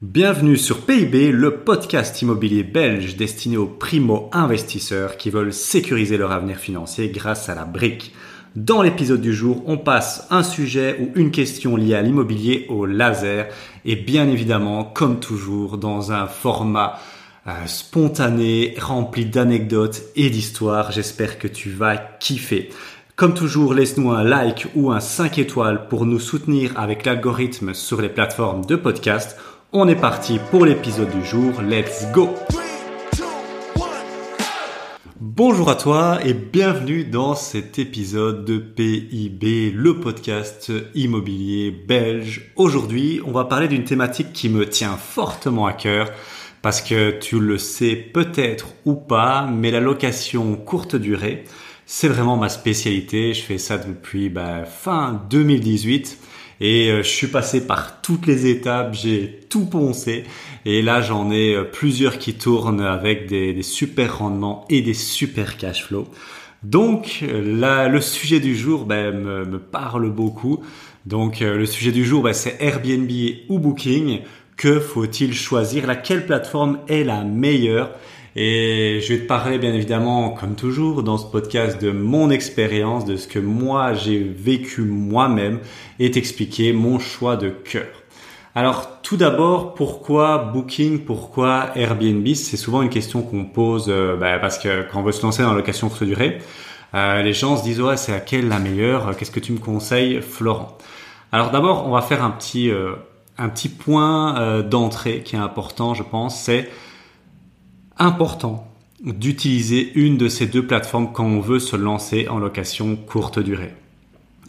Bienvenue sur PIB, le podcast immobilier belge destiné aux primo-investisseurs qui veulent sécuriser leur avenir financier grâce à la brique. Dans l'épisode du jour, on passe un sujet ou une question liée à l'immobilier au laser et bien évidemment, comme toujours, dans un format euh, spontané, rempli d'anecdotes et d'histoires. J'espère que tu vas kiffer. Comme toujours, laisse-nous un like ou un 5 étoiles pour nous soutenir avec l'algorithme sur les plateformes de podcast on est parti pour l'épisode du jour, let's go Bonjour à toi et bienvenue dans cet épisode de PIB, le podcast immobilier belge. Aujourd'hui, on va parler d'une thématique qui me tient fortement à cœur parce que tu le sais peut-être ou pas, mais la location courte durée, c'est vraiment ma spécialité. Je fais ça depuis bah, fin 2018 et euh, je suis passé par toutes les étapes, j'ai tout poncé. Et là, j'en ai euh, plusieurs qui tournent avec des, super rendements et des super cash flow. Donc, là, le sujet du jour ben, me, parle beaucoup. Donc, euh, le sujet du jour, ben, c'est Airbnb ou Booking. Que faut-il choisir? Laquelle plateforme est la meilleure? Et je vais te parler bien évidemment, comme toujours dans ce podcast, de mon expérience, de ce que moi j'ai vécu moi-même et t'expliquer mon choix de cœur. Alors tout d'abord, pourquoi Booking, pourquoi Airbnb? C'est souvent une question qu'on pose euh, bah, parce que quand on veut se lancer dans la location courte durée, euh, les gens se disent ouais c'est laquelle la meilleure? Qu'est-ce que tu me conseilles, Florent? Alors d'abord, on va faire un petit euh, un petit point d'entrée qui est important, je pense, c'est important d'utiliser une de ces deux plateformes quand on veut se lancer en location courte durée.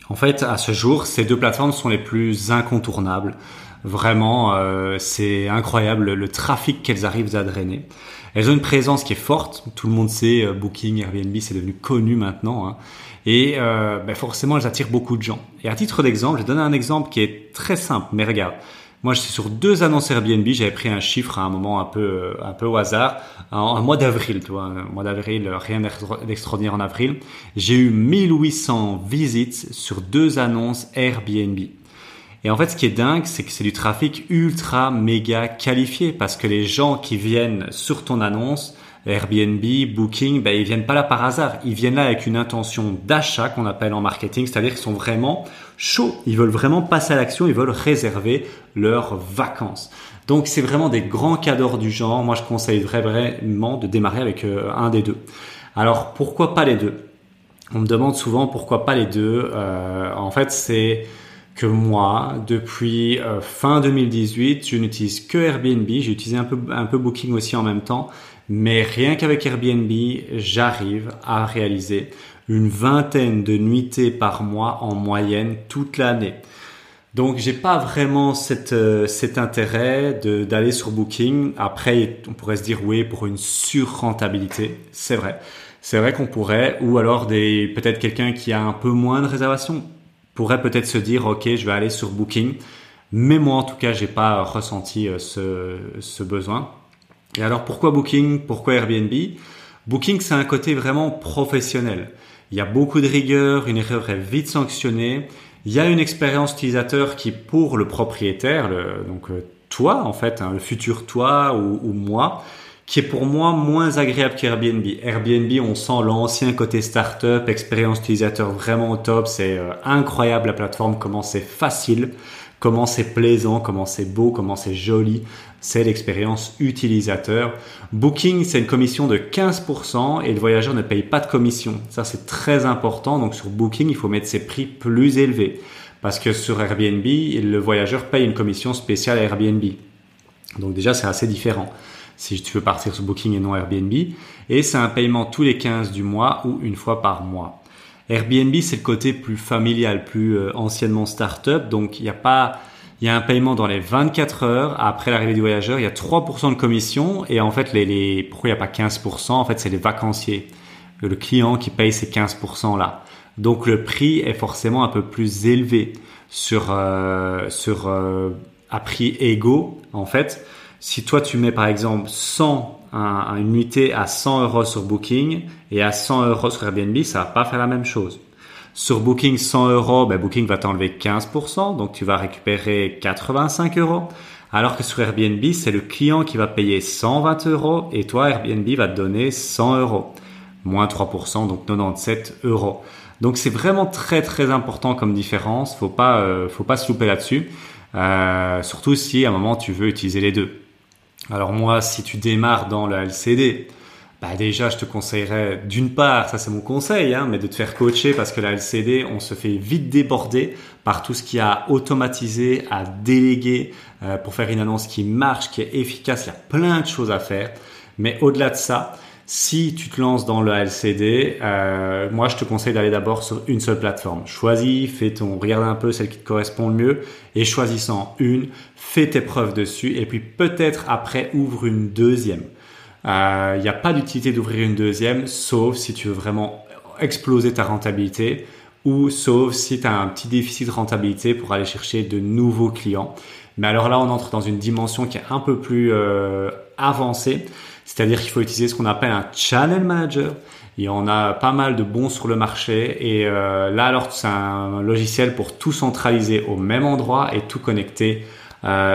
En fait, à ce jour, ces deux plateformes sont les plus incontournables. Vraiment, euh, c'est incroyable le trafic qu'elles arrivent à drainer. Elles ont une présence qui est forte. Tout le monde sait, euh, Booking, Airbnb, c'est devenu connu maintenant. Hein. Et euh, ben forcément, elles attirent beaucoup de gens. Et à titre d'exemple, je vais donner un exemple qui est très simple, mais regarde. Moi, je suis sur deux annonces Airbnb. J'avais pris un chiffre à un moment un peu, un peu au hasard. En, mois d'avril, tu vois, un mois d'avril, rien d'extraordinaire en avril. J'ai eu 1800 visites sur deux annonces Airbnb. Et en fait, ce qui est dingue, c'est que c'est du trafic ultra méga qualifié parce que les gens qui viennent sur ton annonce, Airbnb, Booking, ben, ils viennent pas là par hasard. Ils viennent là avec une intention d'achat qu'on appelle en marketing, c'est-à-dire qu'ils sont vraiment chauds. Ils veulent vraiment passer à l'action, ils veulent réserver leurs vacances. Donc c'est vraiment des grands cadors du genre. Moi, je conseille vraiment de démarrer avec euh, un des deux. Alors pourquoi pas les deux? On me demande souvent pourquoi pas les deux. Euh, en fait, c'est que moi, depuis euh, fin 2018, je n'utilise que Airbnb. J'ai utilisé un peu, un peu Booking aussi en même temps. Mais rien qu'avec Airbnb, j'arrive à réaliser une vingtaine de nuitées par mois en moyenne toute l'année. Donc j'ai pas vraiment euh, cet intérêt d'aller sur Booking. Après, on pourrait se dire oui pour une sur-rentabilité, c'est vrai. C'est vrai qu'on pourrait, ou alors des peut-être quelqu'un qui a un peu moins de réservations pourrait peut-être se dire ok je vais aller sur Booking. Mais moi en tout cas j'ai pas ressenti euh, ce, ce besoin. Et alors pourquoi Booking? Pourquoi Airbnb? Booking, c'est un côté vraiment professionnel. Il y a beaucoup de rigueur, une erreur est vite sanctionnée. Il y a une expérience utilisateur qui, pour le propriétaire, donc euh, toi en fait, hein, le futur toi ou, moi, qui est pour moi moins agréable qu'Airbnb. Airbnb, on sent l'ancien côté startup, expérience utilisateur vraiment au top. C'est euh, incroyable la plateforme, comment c'est facile comment c'est plaisant, comment c'est beau, comment c'est joli. C'est l'expérience utilisateur. Booking, c'est une commission de 15% et le voyageur ne paye pas de commission. Ça, c'est très important. Donc, sur Booking, il faut mettre ses prix plus élevés. Parce que sur Airbnb, le voyageur paye une commission spéciale à Airbnb. Donc, déjà, c'est assez différent si tu veux partir sur Booking et non Airbnb. Et c'est un paiement tous les 15 du mois ou une fois par mois. Airbnb, c'est le côté plus familial, plus euh, anciennement start-up. Donc, il n'y a pas, il y a un paiement dans les 24 heures après l'arrivée du voyageur. Il y a 3% de commission. Et en fait, les, les pourquoi il n'y a pas 15% En fait, c'est les vacanciers. Le client qui paye ces 15% là. Donc, le prix est forcément un peu plus élevé sur, euh, sur, euh, à prix égaux. En fait, si toi, tu mets par exemple 100 un, une nuitée à 100 euros sur Booking et à 100 euros sur Airbnb, ça va pas faire la même chose. Sur Booking, 100 euros, ben Booking va t'enlever 15%, donc tu vas récupérer 85 euros. Alors que sur Airbnb, c'est le client qui va payer 120 euros et toi, Airbnb va te donner 100 euros. Moins 3%, donc 97 euros. Donc c'est vraiment très très important comme différence. Faut pas, euh, faut pas se louper là-dessus. Euh, surtout si à un moment tu veux utiliser les deux. Alors moi, si tu démarres dans le LCD, bah déjà, je te conseillerais d'une part, ça c'est mon conseil, hein, mais de te faire coacher parce que la LCD, on se fait vite déborder par tout ce qui a automatisé, à déléguer euh, pour faire une annonce qui marche, qui est efficace. Il y a plein de choses à faire. Mais au-delà de ça, si tu te lances dans le LCD, euh, moi je te conseille d'aller d'abord sur une seule plateforme. Choisis, fais ton, regarde un peu celle qui te correspond le mieux et choisissant une, fais tes preuves dessus et puis peut-être après ouvre une deuxième. Il euh, n'y a pas d'utilité d'ouvrir une deuxième, sauf si tu veux vraiment exploser ta rentabilité ou sauf si tu as un petit déficit de rentabilité pour aller chercher de nouveaux clients. Mais alors là, on entre dans une dimension qui est un peu plus euh, avancée, c'est-à-dire qu'il faut utiliser ce qu'on appelle un channel manager. Il y en a pas mal de bons sur le marché et euh, là alors c'est un logiciel pour tout centraliser au même endroit et tout connecter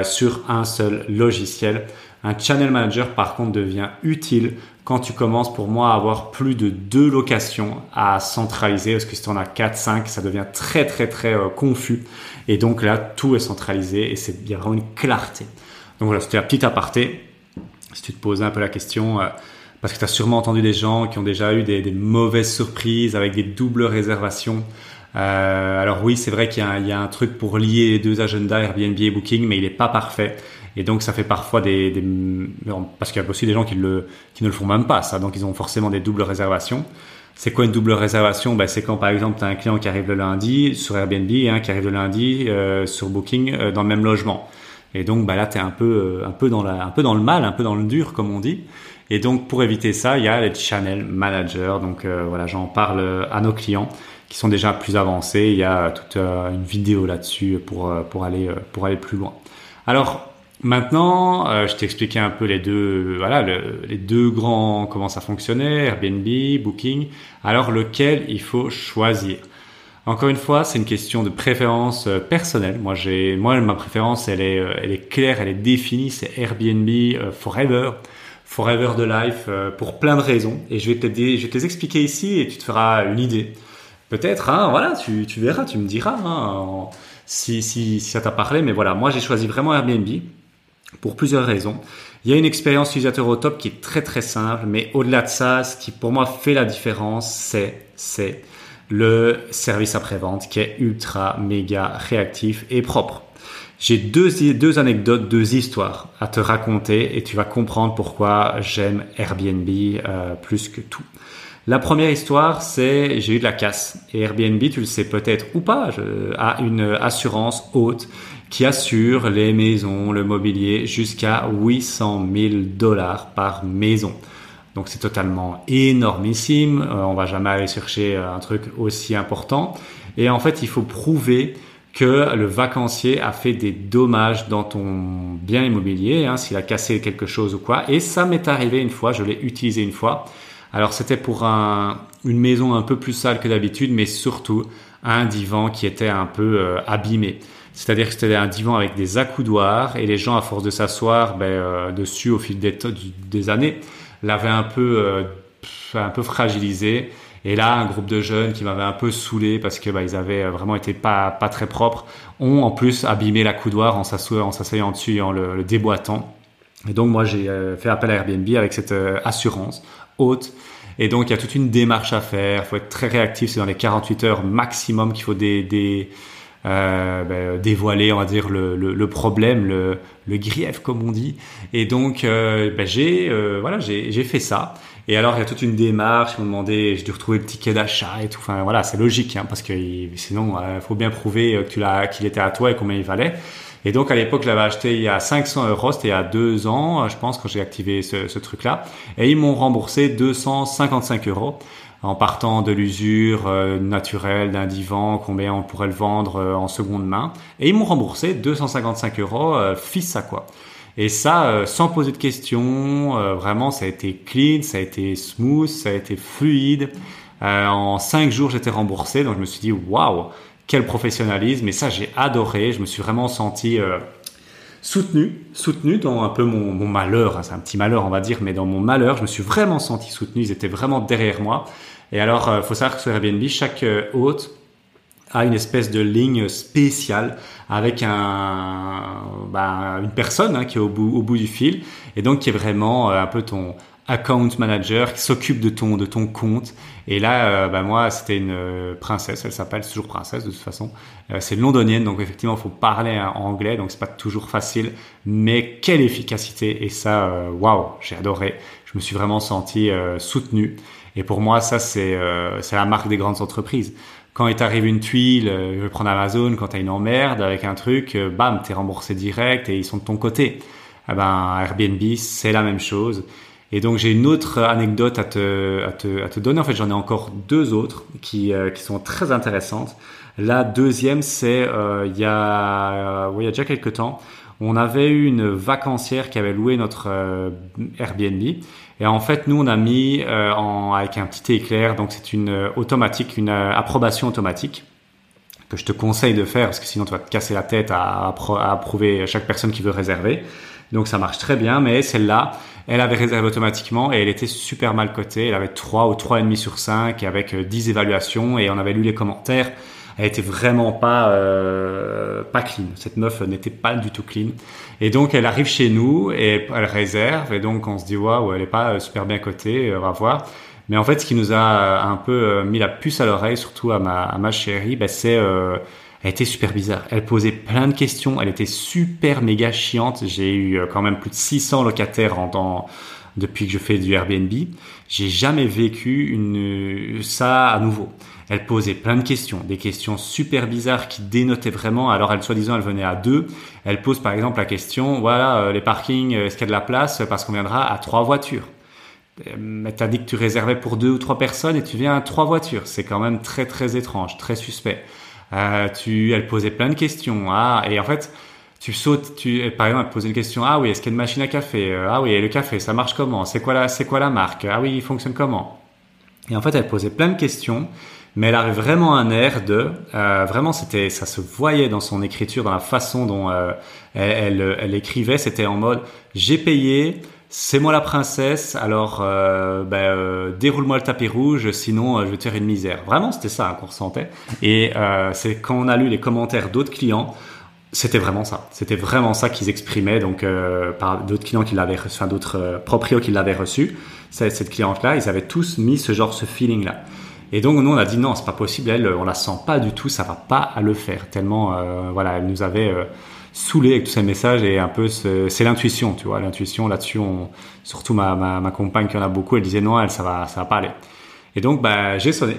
sur un seul logiciel. Un channel manager, par contre, devient utile quand tu commences pour moi à avoir plus de deux locations à centraliser parce que si tu en as 4, 5, ça devient très très très euh, confus. Et donc là, tout est centralisé et c'est bien vraiment une clarté. Donc voilà, c'était un petit aparté. Si tu te poses un peu la question, euh, parce que tu as sûrement entendu des gens qui ont déjà eu des, mauvaises surprises avec des doubles réservations. Euh, alors oui, c'est vrai qu'il y, y, a un truc pour lier les deux agendas Airbnb et Booking, mais il n'est pas parfait. Et donc ça fait parfois des, des parce qu'il y a aussi des gens qui, le, qui ne le font même pas ça, donc ils ont forcément des doubles réservations. C'est quoi une double réservation? Ben, C'est quand par exemple tu as un client qui arrive le lundi sur Airbnb et un qui arrive le lundi euh, sur Booking euh, dans le même logement. Et donc bah, là tu es un peu, euh, un, peu dans la, un peu dans le mal, un peu dans le dur comme on dit. Et donc pour éviter ça, il y a les channel managers. Donc euh, voilà, j'en parle à nos clients qui sont déjà plus avancés. Il y a toute une vidéo là-dessus pour, pour, aller, pour aller plus loin. Alors Maintenant, euh, je t'ai expliqué un peu les deux, voilà, les deux grands, comment ça fonctionnait, Airbnb, Booking. Alors, lequel il faut choisir? Encore une fois, c'est une question de préférence euh, personnelle. Moi, j'ai, moi, ma préférence, elle est, euh, elle est claire, elle est définie. C'est Airbnb Forever, Forever de Life, pour plein de raisons. Et je vais te, je vais te les expliquer ici et tu te feras une idée. Peut-être, hein, voilà, tu, tu verras, tu me diras hein, si, si, si ça t'a parlé. Mais voilà, moi, j'ai choisi vraiment Airbnb pour plusieurs raisons. Il y a une expérience utilisateur au top qui est très très simple, mais au-delà de ça, ce qui pour moi fait la différence, c'est c'est le service après-vente qui est ultra méga réactif et propre. J'ai deux, deux anecdotes, deux histoires à te raconter et tu vas comprendre pourquoi j'aime Airbnb euh, plus que tout. La première histoire, c'est j'ai eu de la casse. Et Airbnb, tu le sais peut-être ou pas, a une assurance haute qui assure les maisons, le mobilier jusqu'à 800 000 dollars par maison. Donc c'est totalement énormissime. Euh, on va jamais aller chercher un truc aussi important. Et en fait, il faut prouver que le vacancier a fait des dommages dans ton bien immobilier, hein, s'il a cassé quelque chose ou quoi. Et ça m'est arrivé une fois, je l'ai utilisé une fois. Alors c'était pour un, une maison un peu plus sale que d'habitude, mais surtout un divan qui était un peu euh, abîmé. C'est-à-dire que c'était un divan avec des accoudoirs et les gens, à force de s'asseoir ben, euh, dessus au fil des, des années, l'avaient un peu, euh, un peu fragilisé. Et là, un groupe de jeunes qui m'avaient un peu saoulé parce que bah, avaient vraiment été pas, pas très propres, ont en plus abîmé l'accoudoir en s'asseyant dessus et en le, déboîtant. Et donc moi, j'ai fait appel à Airbnb avec cette assurance haute. Et donc, il y a toute une démarche à faire. Il faut être très réactif. C'est dans les 48 heures maximum qu'il faut des ben, dévoiler, on va dire, le, le, le, problème, le, le grief, comme on dit. Et donc, ben, j'ai euh, voilà, j'ai fait ça. Et alors, il y a toute une démarche. Ils m'ont demandé, j'ai dû retrouver le ticket d'achat et tout. Enfin, voilà, c'est logique, hein, parce que sinon, il faut bien prouver que tu l'as, qu'il était à toi et combien il valait. Et donc à l'époque, je l'avais acheté il y a 500 euros, c'était il y a deux ans, je pense, quand j'ai activé ce, ce truc-là. Et ils m'ont remboursé 255 euros en partant de l'usure euh, naturelle d'un divan, combien on pourrait le vendre euh, en seconde main. Et ils m'ont remboursé 255 euros, euh, fils à quoi. Et ça, sans poser de questions, vraiment, ça a été clean, ça a été smooth, ça a été fluide. en cinq jours, j'étais remboursé, donc je me suis dit, waouh, quel professionnalisme. Et ça, j'ai adoré. Je me suis vraiment senti soutenu, soutenu dans un peu mon, malheur. C'est un petit malheur, on va dire, mais dans mon malheur, je me suis vraiment senti soutenu. Ils étaient vraiment derrière moi. Et alors, euh, faut savoir que sur Airbnb, chaque euh, hôte a une espèce de ligne spéciale avec bah, une personne hein, qui est au bout, du fil. Et donc qui est vraiment euh, un peu ton account manager qui s'occupe de ton compte. Et là euh, bah moi c'était une euh, princesse. Elle s'appelle toujours princesse de toute façon. C'est londonienne donc effectivement il faut parler en anglais. Donc c'est pas toujours facile. Mais quelle efficacité. Et ça waouh j'ai adoré. Je me suis vraiment senti soutenu et pour moi ça c'est c'est la marque des grandes entreprises quand il t'arrive une tuile, je vais prendre Amazon, quand t'as une emmerde avec un truc, bam, t'es remboursé direct et ils sont de ton côté eh ben, Airbnb, c'est la même chose. Et donc j'ai une autre anecdote à te, à te, à te donner. En fait, j'en ai encore deux autres qui, euh, qui sont très intéressantes. La deuxième, c'est euh, il y a, euh, oui, il y a déjà quelques temps, on avait eu une vacancière qui avait loué notre euh, Airbnb. Et en fait, nous, on a mis en, avec un petit éclair, donc c'est une automatique, une approbation automatique que je te conseille de faire parce que sinon tu vas te casser la tête à, à approuver chaque personne qui veut réserver. Donc ça marche très bien, mais celle-là, elle avait réservé automatiquement et elle était super mal cotée. Elle avait 3 ou 3,5 sur 5 avec 10 euh, évaluations et on avait lu les commentaires. Elle était vraiment pas euh, pas clean. Cette meuf n'était pas du tout clean. Et donc elle arrive chez nous et elle réserve et donc on se dit waouh, elle est pas euh, super bien cotée, on va voir. Mais en fait, ce qui nous a un peu mis la puce à l'oreille, surtout à ma, à ma chérie, ben, c'est elle était super bizarre. Elle posait plein de questions. Elle était super méga chiante. J'ai eu euh, quand même plus de 600 locataires en temps depuis que je fais du Airbnb. J'ai jamais vécu une, ça à nouveau. Elle posait plein de questions, des questions super bizarres qui dénotaient vraiment. Alors, elle, soi-disant, elle venait à deux. Elle pose par exemple la question, voilà, euh, les parkings, euh, est-ce qu'il y a de la place Parce qu'on viendra à trois voitures. Mais t'as dit que tu réservais pour deux ou trois personnes et tu viens à trois voitures. C'est quand même très très étrange, très suspect. Euh, tu, elle posait plein de questions. Ah, et en fait, tu sautes, tu, par exemple, elle posait une question. Ah oui, est-ce qu'il y a une machine à café euh, Ah oui, et le café, ça marche comment? C'est quoi c'est quoi la marque? Ah oui, il fonctionne comment? Et en fait, elle posait plein de questions, mais elle avait vraiment un air de, euh, vraiment, c'était, ça se voyait dans son écriture, dans la façon dont euh, elle, elle, écrivait. C'était en mode, j'ai payé c'est moi la princesse, alors euh, ben, euh, déroule-moi le tapis rouge, sinon euh, je vais te faire une misère. Vraiment, c'était ça qu'on ressentait. Et c'est quand on a lu les commentaires d'autres clients, c'était vraiment ça. C'était vraiment ça qu'ils exprimaient, donc par d'autres clients qui l'avaient reçu, enfin d'autres proprios qui l'avaient reçu. Cette, cette cliente-là, ils avaient tous mis ce genre, ce feeling-là. Et donc nous on a dit non, c'est pas possible. Elle, on la sent pas du tout, ça va pas à le faire. Tellement, voilà, elle nous avait saoulé avec tous ces messages et un peu c'est l'intuition, tu vois, l'intuition là-dessus. surtout ma, ma, compagne qui en a beaucoup, elle disait non, elle ça va ça va pas aller. Et donc bah j'ai sonné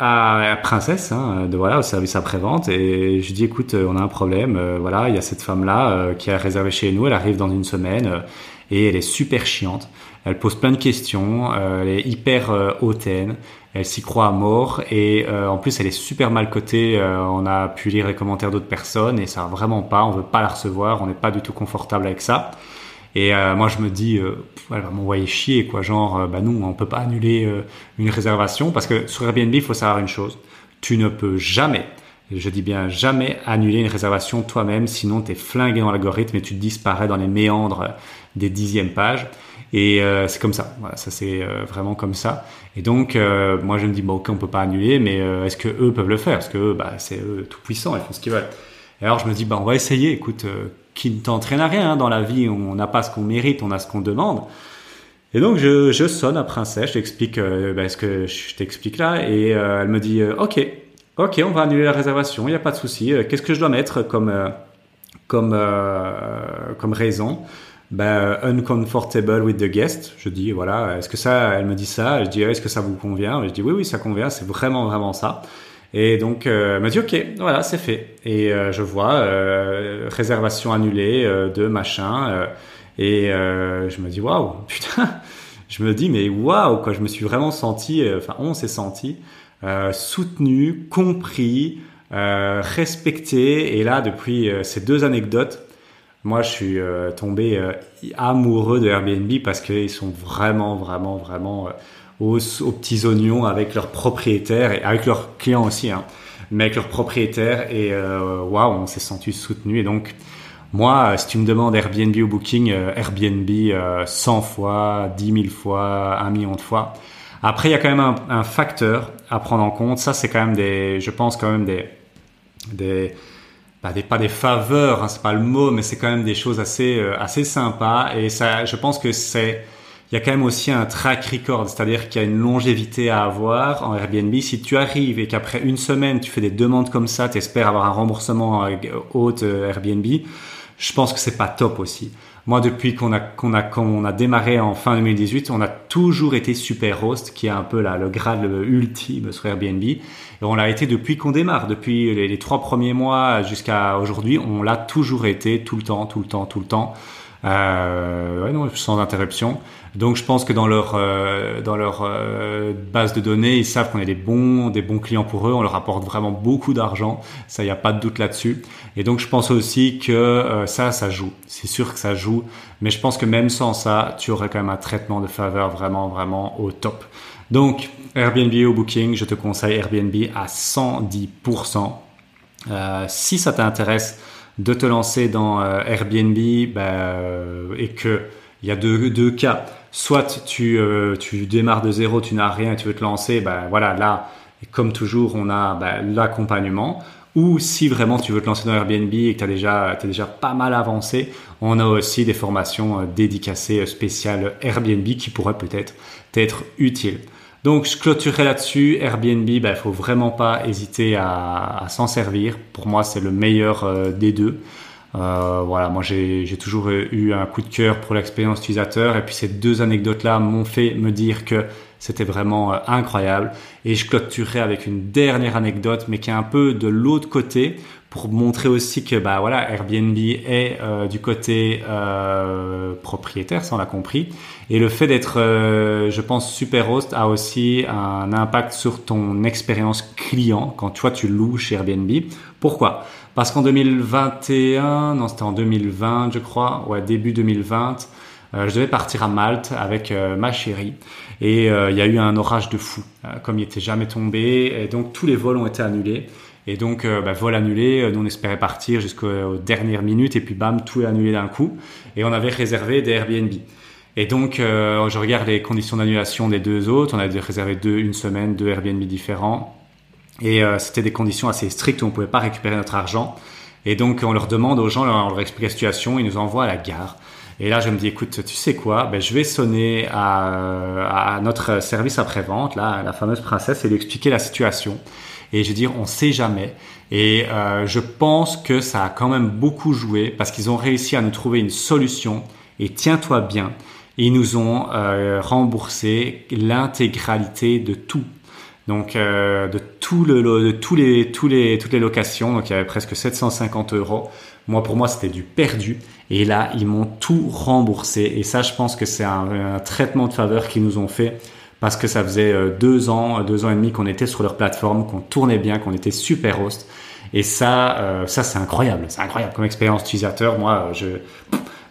à, Princesse, hein, de voilà au service après vente et je dis écoute, on a un problème, euh, voilà, il y a cette femme là euh, qui a réservé chez nous, elle arrive dans une semaine euh, et elle est super chiante. Elle pose plein de questions, elle est hyper hautaine, elle s'y croit à mort et euh, en plus elle est super mal cotée. Euh, on a pu lire les commentaires d'autres personnes et ça vraiment pas. On veut pas la recevoir. On n'est pas du tout confortable avec ça. Et euh, moi je me dis, elle va m'envoyer chier quoi. Genre, bah non, on peut pas annuler une réservation parce que sur Airbnb il faut savoir une chose. Tu ne peux jamais, je dis bien jamais, annuler une réservation toi-même. Sinon t'es flingué dans l'algorithme et tu disparais dans les méandres des dixièmes pages. Et euh, c'est comme ça. Ça c'est euh, vraiment comme ça. Et donc, euh, moi je me dis bon, ok, on peut pas annuler, mais est-ce que eux peuvent le faire? Parce que bah, c'est eux tout puissants, ils font ce qu'ils veulent. Et alors je me dis bah on va essayer. Écoute, qui ne t'entraîne à rien hein, dans la vie. On n'a pas ce qu'on mérite, on a ce qu'on demande. Et donc je, je sonne à Princesse, je t'explique bah, ce que je t'explique là, et elle me dit ok, ok, on va annuler la réservation, il n'y a pas de souci. Qu'est-ce que je dois mettre comme comme comme raison? Ben, uncomfortable with the guest. Je dis, voilà, est-ce que ça, elle me dit ça, je dis, est-ce que ça vous convient? Je dis, oui, oui, ça convient, c'est vraiment, vraiment ça. Et donc, euh, elle m'a dit, ok, voilà, c'est fait. Et euh, je vois, euh, réservation annulée de machin. et je me dis, waouh, putain, je me dis, mais waouh, quoi, je me suis vraiment senti, enfin, on s'est senti soutenu, compris, respecté. Et là, depuis ces deux anecdotes, moi, je suis euh, tombé euh, amoureux de Airbnb parce qu'ils sont vraiment, vraiment, vraiment euh, aux, petits oignons avec leurs propriétaires et avec leurs clients aussi, hein, mais avec leurs propriétaires. Et waouh, on s'est senti soutenu. Et donc, Moi, si tu me demandes Airbnb ou Booking, euh, Airbnb 100 fois, 10 000 fois, 1 million de fois. Après, il y a quand même un, facteur à prendre en compte. Ça, c'est quand même des, je pense quand même des, des, bah, des pas des faveurs, hein, c'est pas le mot, mais c'est quand même des choses assez, euh, assez sympas. Et ça, je pense que c'est, il y a quand même aussi un track record, c'est-à-dire qu'il y a une longévité à avoir en Airbnb. Si tu arrives et qu'après une semaine, tu fais des demandes comme ça, tu espères avoir un remboursement haute euh, Airbnb, je pense que c'est pas top aussi. Moi, depuis qu'on a qu'on a a démarré en fin 2018, on a toujours été super host, qui est un peu là le grade ultime sur Airbnb. Et on l'a été depuis qu'on démarre, depuis les, les trois premiers mois jusqu'à aujourd'hui, on l'a toujours été tout le temps, tout le temps, tout le temps euh, ouais, non, sans interruption. Donc je pense que dans leur euh, dans leur euh, base de données, ils savent qu'on est des bons des bons clients pour eux. On leur apporte vraiment beaucoup d'argent. Ça, il y a pas de doute là-dessus. Et donc je pense aussi que euh, ça, ça joue. C'est sûr que ça joue. Mais je pense que même sans ça, tu aurais quand même un traitement de faveur vraiment vraiment au top. Donc Airbnb ou Booking, je te conseille Airbnb à 110%. Euh, si ça t'intéresse de te lancer dans Airbnb ben, et que il y a deux, deux cas. Soit tu, euh, tu démarres de zéro, tu n'as rien tu veux te lancer, ben voilà, là, comme toujours, on a ben, l'accompagnement. Ou si vraiment tu veux te lancer dans Airbnb et que tu as déjà, déjà pas mal avancé, on a aussi des formations dédicacées spéciales Airbnb qui pourraient peut-être être utiles. Donc je clôturerai là-dessus. Airbnb, il ben, faut vraiment pas hésiter à, s'en servir. Pour moi, c'est le meilleur euh, des deux. Euh, voilà, moi j'ai toujours eu un coup de cœur pour l'expérience utilisateur. Et puis ces deux anecdotes-là m'ont fait me dire que c'était vraiment euh, incroyable. Et je clôturerai avec une dernière anecdote, mais qui est un peu de l'autre côté pour montrer aussi que bah voilà Airbnb est euh, du côté euh, propriétaire, ça on l'a compris. Et le fait d'être, euh, je pense, super host a aussi un impact sur ton expérience client quand toi tu loues chez Airbnb. Pourquoi? Parce qu'en 2021, non c'était en 2020 je crois, ouais début 2020. Je devais partir à Malte avec ma chérie et il y a eu un orage de fou, comme il était jamais tombé et donc tous les vols ont été annulés. Et donc, euh, bah, vol annulé, euh, nous on espérait partir jusqu'aux dernières minutes et puis bam, tout est annulé d'un coup. Et on avait réservé des Airbnb. Et donc, euh, je regarde les conditions d'annulation des deux autres. On avait réservé deux, une semaine, deux Airbnb différents. Et c'était des conditions assez strictes où on pouvait pas récupérer notre argent. Et donc, on leur demande aux gens, on leur explique la situation, ils nous envoient à la gare. Et là, je me dis, écoute, tu sais quoi? Ben, Je vais sonner à, à notre service après-vente, là, la fameuse princesse, et lui expliquer la situation. Et je veux dire, on sait jamais. Et euh, je pense que ça a quand même beaucoup joué parce qu'ils ont réussi à nous trouver une solution. Et tiens-toi bien, ils nous ont euh, remboursé l'intégralité de tout. Donc euh, de tout le de tous les tous les toutes les locations, donc il y avait presque 750 euros. Moi pour moi c'était du perdu. Et là ils m'ont tout remboursé. Et ça je pense que c'est un, traitement de faveur qu'ils nous ont fait parce que ça faisait euh, deux ans, deux ans et demi qu'on était sur leur plateforme, qu'on tournait bien, qu'on était super host. Et ça, euh, ça c'est incroyable, c'est incroyable comme expérience utilisateur. Moi, je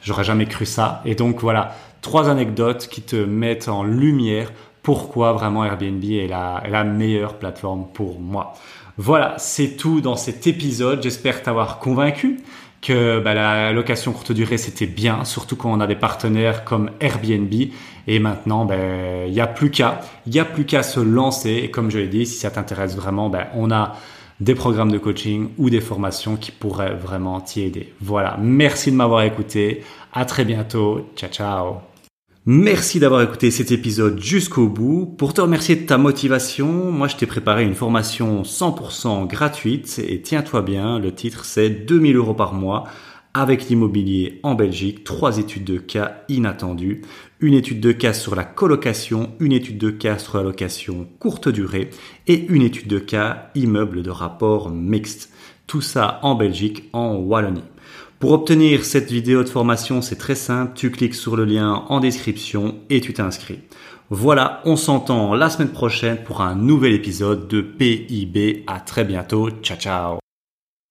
j'aurais jamais cru ça. Et donc voilà, trois anecdotes qui te mettent en lumière pourquoi vraiment Airbnb est la meilleure plateforme pour moi. Voilà, c'est tout dans cet épisode. J'espère t'avoir convaincu que bah, la location courte durée c'était bien, surtout quand on a des partenaires comme Airbnb. Et maintenant, ben, il n'y a plus qu'à, il y a plus qu'à se lancer. Et comme je l'ai dit, si ça t'intéresse vraiment, ben, on a des programmes de coaching ou des formations qui pourraient vraiment t'y aider. Voilà. Merci de m'avoir écouté. À très bientôt. Ciao, ciao. Merci d'avoir écouté cet épisode jusqu'au bout. Pour te remercier de ta motivation, moi je t'ai préparé une formation 100% gratuite et tiens-toi bien, le titre c'est 2000 euros par mois avec l'immobilier en Belgique, trois études de cas inattendues, une étude de cas sur la colocation, une étude de cas sur la location courte durée et une étude de cas immeuble de rapport mixte. Tout ça en Belgique, en Wallonie. Pour obtenir cette vidéo de formation, c'est très simple, tu cliques sur le lien en description et tu t'inscris. Voilà, on s'entend la semaine prochaine pour un nouvel épisode de PIB. À très bientôt. Ciao ciao.